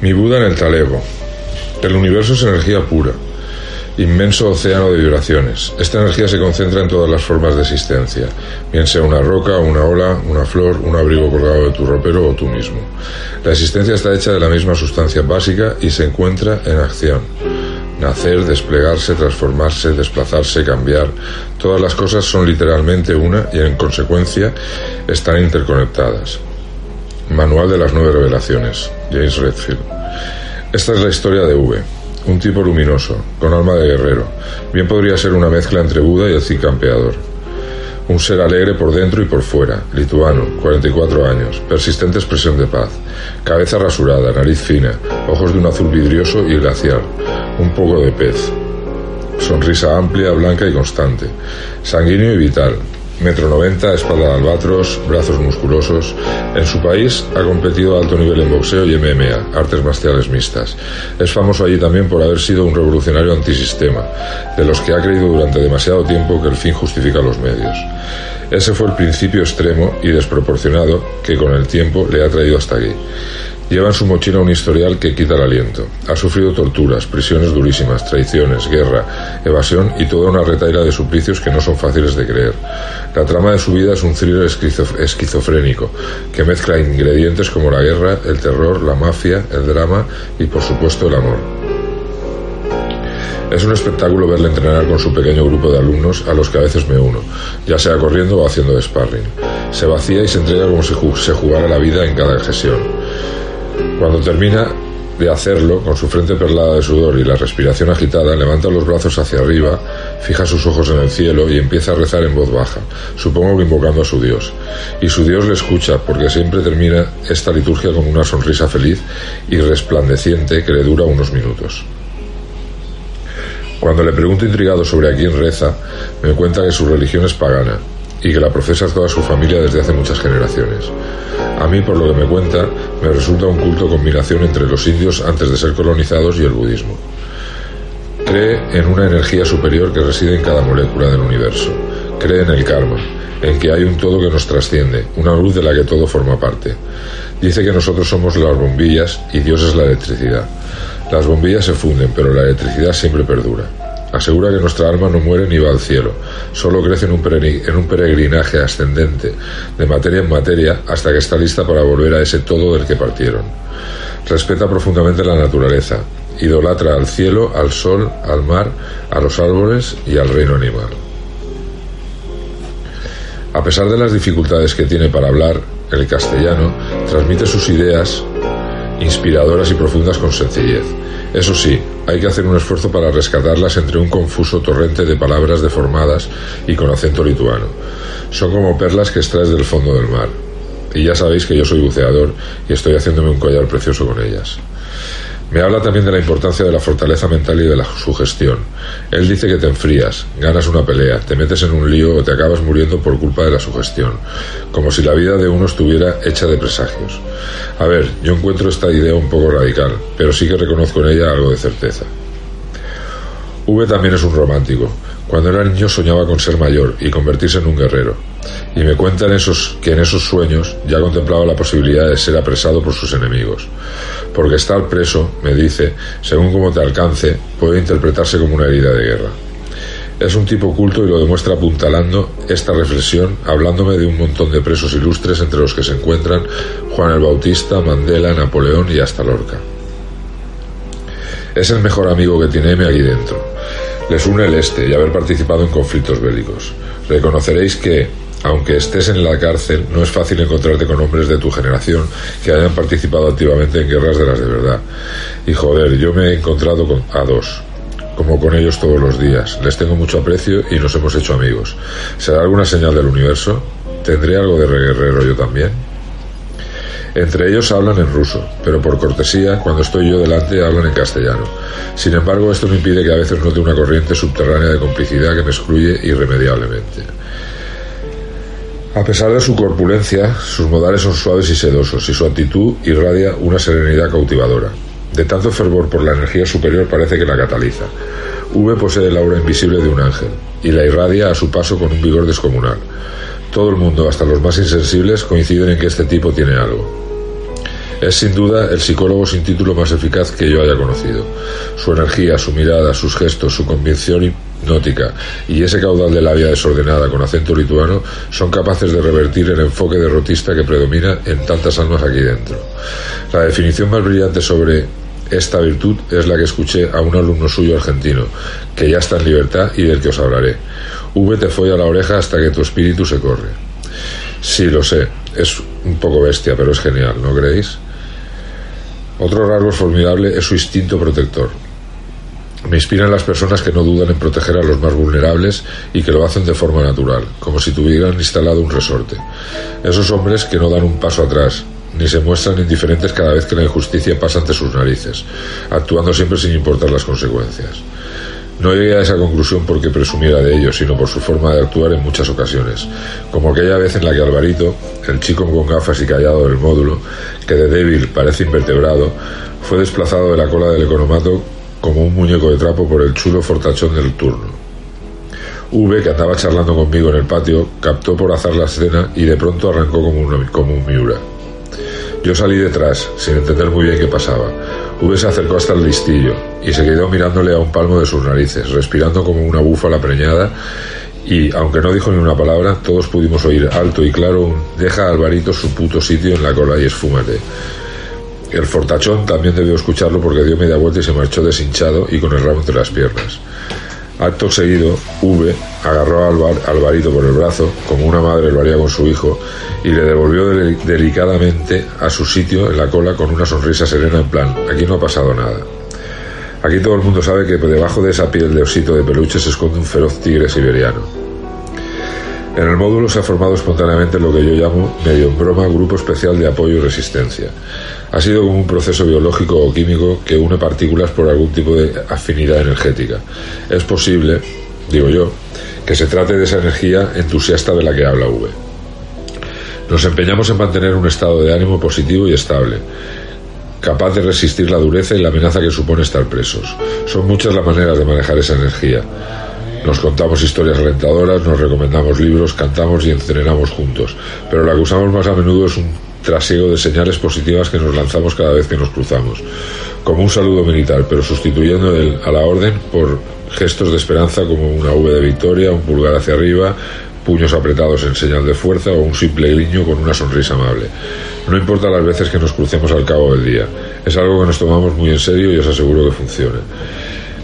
Mi Buda en el talego. El universo es energía pura, inmenso océano de vibraciones. Esta energía se concentra en todas las formas de existencia, bien sea una roca, una ola, una flor, un abrigo colgado de tu ropero o tú mismo. La existencia está hecha de la misma sustancia básica y se encuentra en acción. Nacer, desplegarse, transformarse, desplazarse, cambiar, todas las cosas son literalmente una y en consecuencia están interconectadas. Manual de las nueve revelaciones, James Redfield. Esta es la historia de V, un tipo luminoso, con alma de guerrero. Bien podría ser una mezcla entre Buda y el Cid campeador. Un ser alegre por dentro y por fuera, lituano, 44 años, persistente expresión de paz, cabeza rasurada, nariz fina, ojos de un azul vidrioso y glacial, un poco de pez. Sonrisa amplia, blanca y constante, sanguíneo y vital, Metro 90, espalda de albatros, brazos musculosos. En su país ha competido a alto nivel en boxeo y MMA, artes marciales mixtas. Es famoso allí también por haber sido un revolucionario antisistema, de los que ha creído durante demasiado tiempo que el fin justifica los medios. Ese fue el principio extremo y desproporcionado que con el tiempo le ha traído hasta aquí. Lleva en su mochila un historial que quita el aliento. Ha sufrido torturas, prisiones durísimas, traiciones, guerra, evasión y toda una retaila de suplicios que no son fáciles de creer. La trama de su vida es un thriller esquizofrénico que mezcla ingredientes como la guerra, el terror, la mafia, el drama y por supuesto el amor. Es un espectáculo verle entrenar con su pequeño grupo de alumnos a los que a veces me uno, ya sea corriendo o haciendo sparring. Se vacía y se entrega como si se jugara la vida en cada sesión. Cuando termina de hacerlo, con su frente perlada de sudor y la respiración agitada, levanta los brazos hacia arriba, fija sus ojos en el cielo y empieza a rezar en voz baja, supongo que invocando a su Dios. Y su Dios le escucha, porque siempre termina esta liturgia con una sonrisa feliz y resplandeciente que le dura unos minutos. Cuando le pregunto intrigado sobre a quién reza, me cuenta que su religión es pagana y que la profesa toda su familia desde hace muchas generaciones. A mí, por lo que me cuenta, me resulta un culto combinación entre los indios antes de ser colonizados y el budismo. Cree en una energía superior que reside en cada molécula del universo. Cree en el karma, en que hay un todo que nos trasciende, una luz de la que todo forma parte. Dice que nosotros somos las bombillas y Dios es la electricidad. Las bombillas se funden, pero la electricidad siempre perdura. Asegura que nuestra alma no muere ni va al cielo, solo crece en un, peregrinaje ascendente, de materia en materia, hasta que está lista para volver a ese todo del que partieron. Respeta profundamente la naturaleza, idolatra al cielo, al sol, al mar, a los árboles y al reino animal. A pesar de las dificultades que tiene para hablar el castellano, transmite sus ideas inspiradoras y profundas con sencillez. Eso sí, hay que hacer un esfuerzo para rescatarlas entre un confuso torrente de palabras deformadas y con acento lituano. Son como perlas que extraes del fondo del mar. Y ya sabéis que yo soy buceador y estoy haciéndome un collar precioso con ellas. Me habla también de la importancia de la fortaleza mental y de la sugestión. Él dice que te enfrías, ganas una pelea, te metes en un lío o te acabas muriendo por culpa de la sugestión, como si la vida de uno estuviera hecha de presagios. A ver, yo encuentro esta idea un poco radical, pero sí que reconozco en ella algo de certeza. V también es un romántico. Cuando era niño soñaba con ser mayor y convertirse en un guerrero. Y me cuentan esos, que en esos sueños ya contemplaba la posibilidad de ser apresado por sus enemigos. Porque estar preso, me dice, según como te alcance, puede interpretarse como una herida de guerra. Es un tipo culto y lo demuestra apuntalando esta reflexión, hablándome de un montón de presos ilustres entre los que se encuentran Juan el Bautista, Mandela, Napoleón y hasta Lorca. Es el mejor amigo que tiene M aquí dentro les une el este y haber participado en conflictos bélicos. Reconoceréis que, aunque estés en la cárcel, no es fácil encontrarte con hombres de tu generación que hayan participado activamente en guerras de las de verdad. Y joder, yo me he encontrado con, a dos, como con ellos todos los días. Les tengo mucho aprecio y nos hemos hecho amigos. ¿Será alguna señal del universo? ¿Tendré algo de guerrero yo también? Entre ellos hablan en ruso, pero por cortesía, cuando estoy yo delante, hablan en castellano. Sin embargo, esto no impide que a veces note una corriente subterránea de complicidad que me excluye irremediablemente. A pesar de su corpulencia, sus modales son suaves y sedosos, y su actitud irradia una serenidad cautivadora. De tanto fervor por la energía superior parece que la cataliza. V posee el aura invisible de un ángel, y la irradia a su paso con un vigor descomunal. Todo el mundo, hasta los más insensibles, coinciden en que este tipo tiene algo. Es sin duda el psicólogo sin título más eficaz que yo haya conocido. Su energía, su mirada, sus gestos, su convicción hipnótica y ese caudal de labia desordenada con acento lituano son capaces de revertir el enfoque derrotista que predomina en tantas almas aquí dentro. La definición más brillante sobre esta virtud es la que escuché a un alumno suyo argentino, que ya está en libertad y del que os hablaré. V te fue a la oreja hasta que tu espíritu se corre. Sí, lo sé, es un poco bestia, pero es genial, ¿no creéis? Otro rasgo formidable es su instinto protector. Me inspiran las personas que no dudan en proteger a los más vulnerables y que lo hacen de forma natural, como si tuvieran instalado un resorte. Esos hombres que no dan un paso atrás, ni se muestran indiferentes cada vez que la injusticia pasa ante sus narices, actuando siempre sin importar las consecuencias. No llegué a esa conclusión porque presumiera de ello, sino por su forma de actuar en muchas ocasiones, como aquella vez en la que Alvarito, el chico con gafas y callado del módulo, que de débil parece invertebrado, fue desplazado de la cola del economato como un muñeco de trapo por el chulo fortachón del turno. V, que andaba charlando conmigo en el patio, captó por azar la escena y de pronto arrancó como, como un miura. Yo salí detrás, sin entender muy bien qué pasaba. V se acercó hasta el listillo y se quedó mirándole a un palmo de sus narices, respirando como una búfala preñada y, aunque no dijo ni una palabra, todos pudimos oír alto y claro un deja a Alvarito su puto sitio en la cola y esfúmate. El fortachón también debió escucharlo porque dio media vuelta y se marchó deshinchado y con el rabo entre las piernas. Acto seguido, V agarró a Alvarito por el brazo, como una madre lo haría con su hijo, y le devolvió delicadamente a su sitio en la cola con una sonrisa serena en plan, aquí no ha pasado nada. Aquí todo el mundo sabe que debajo de esa piel de osito de peluche se esconde un feroz tigre siberiano. En el módulo se ha formado espontáneamente lo que yo llamo, medio en broma, Grupo Especial de Apoyo y Resistencia. Ha sido como un proceso biológico o químico que une partículas por algún tipo de afinidad energética. Es posible, digo yo, que se trate de esa energía entusiasta de la que habla V. Nos empeñamos en mantener un estado de ánimo positivo y estable, capaz de resistir la dureza y la amenaza que supone estar presos. Son muchas las maneras de manejar esa energía. Nos contamos historias alentadoras, nos recomendamos libros, cantamos y entrenamos juntos, pero la que usamos más a menudo es un trasiego de señales positivas que nos lanzamos cada vez que nos cruzamos, como un saludo militar, pero sustituyendo el a la orden por gestos de esperanza como una V de victoria, un pulgar hacia arriba, puños apretados en señal de fuerza o un simple guiño con una sonrisa amable. No importa las veces que nos crucemos al cabo del día, es algo que nos tomamos muy en serio y os aseguro que funciona.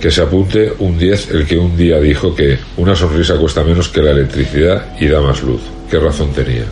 Que se apunte un 10 el que un día dijo que una sonrisa cuesta menos que la electricidad y da más luz. ¿Qué razón tenía?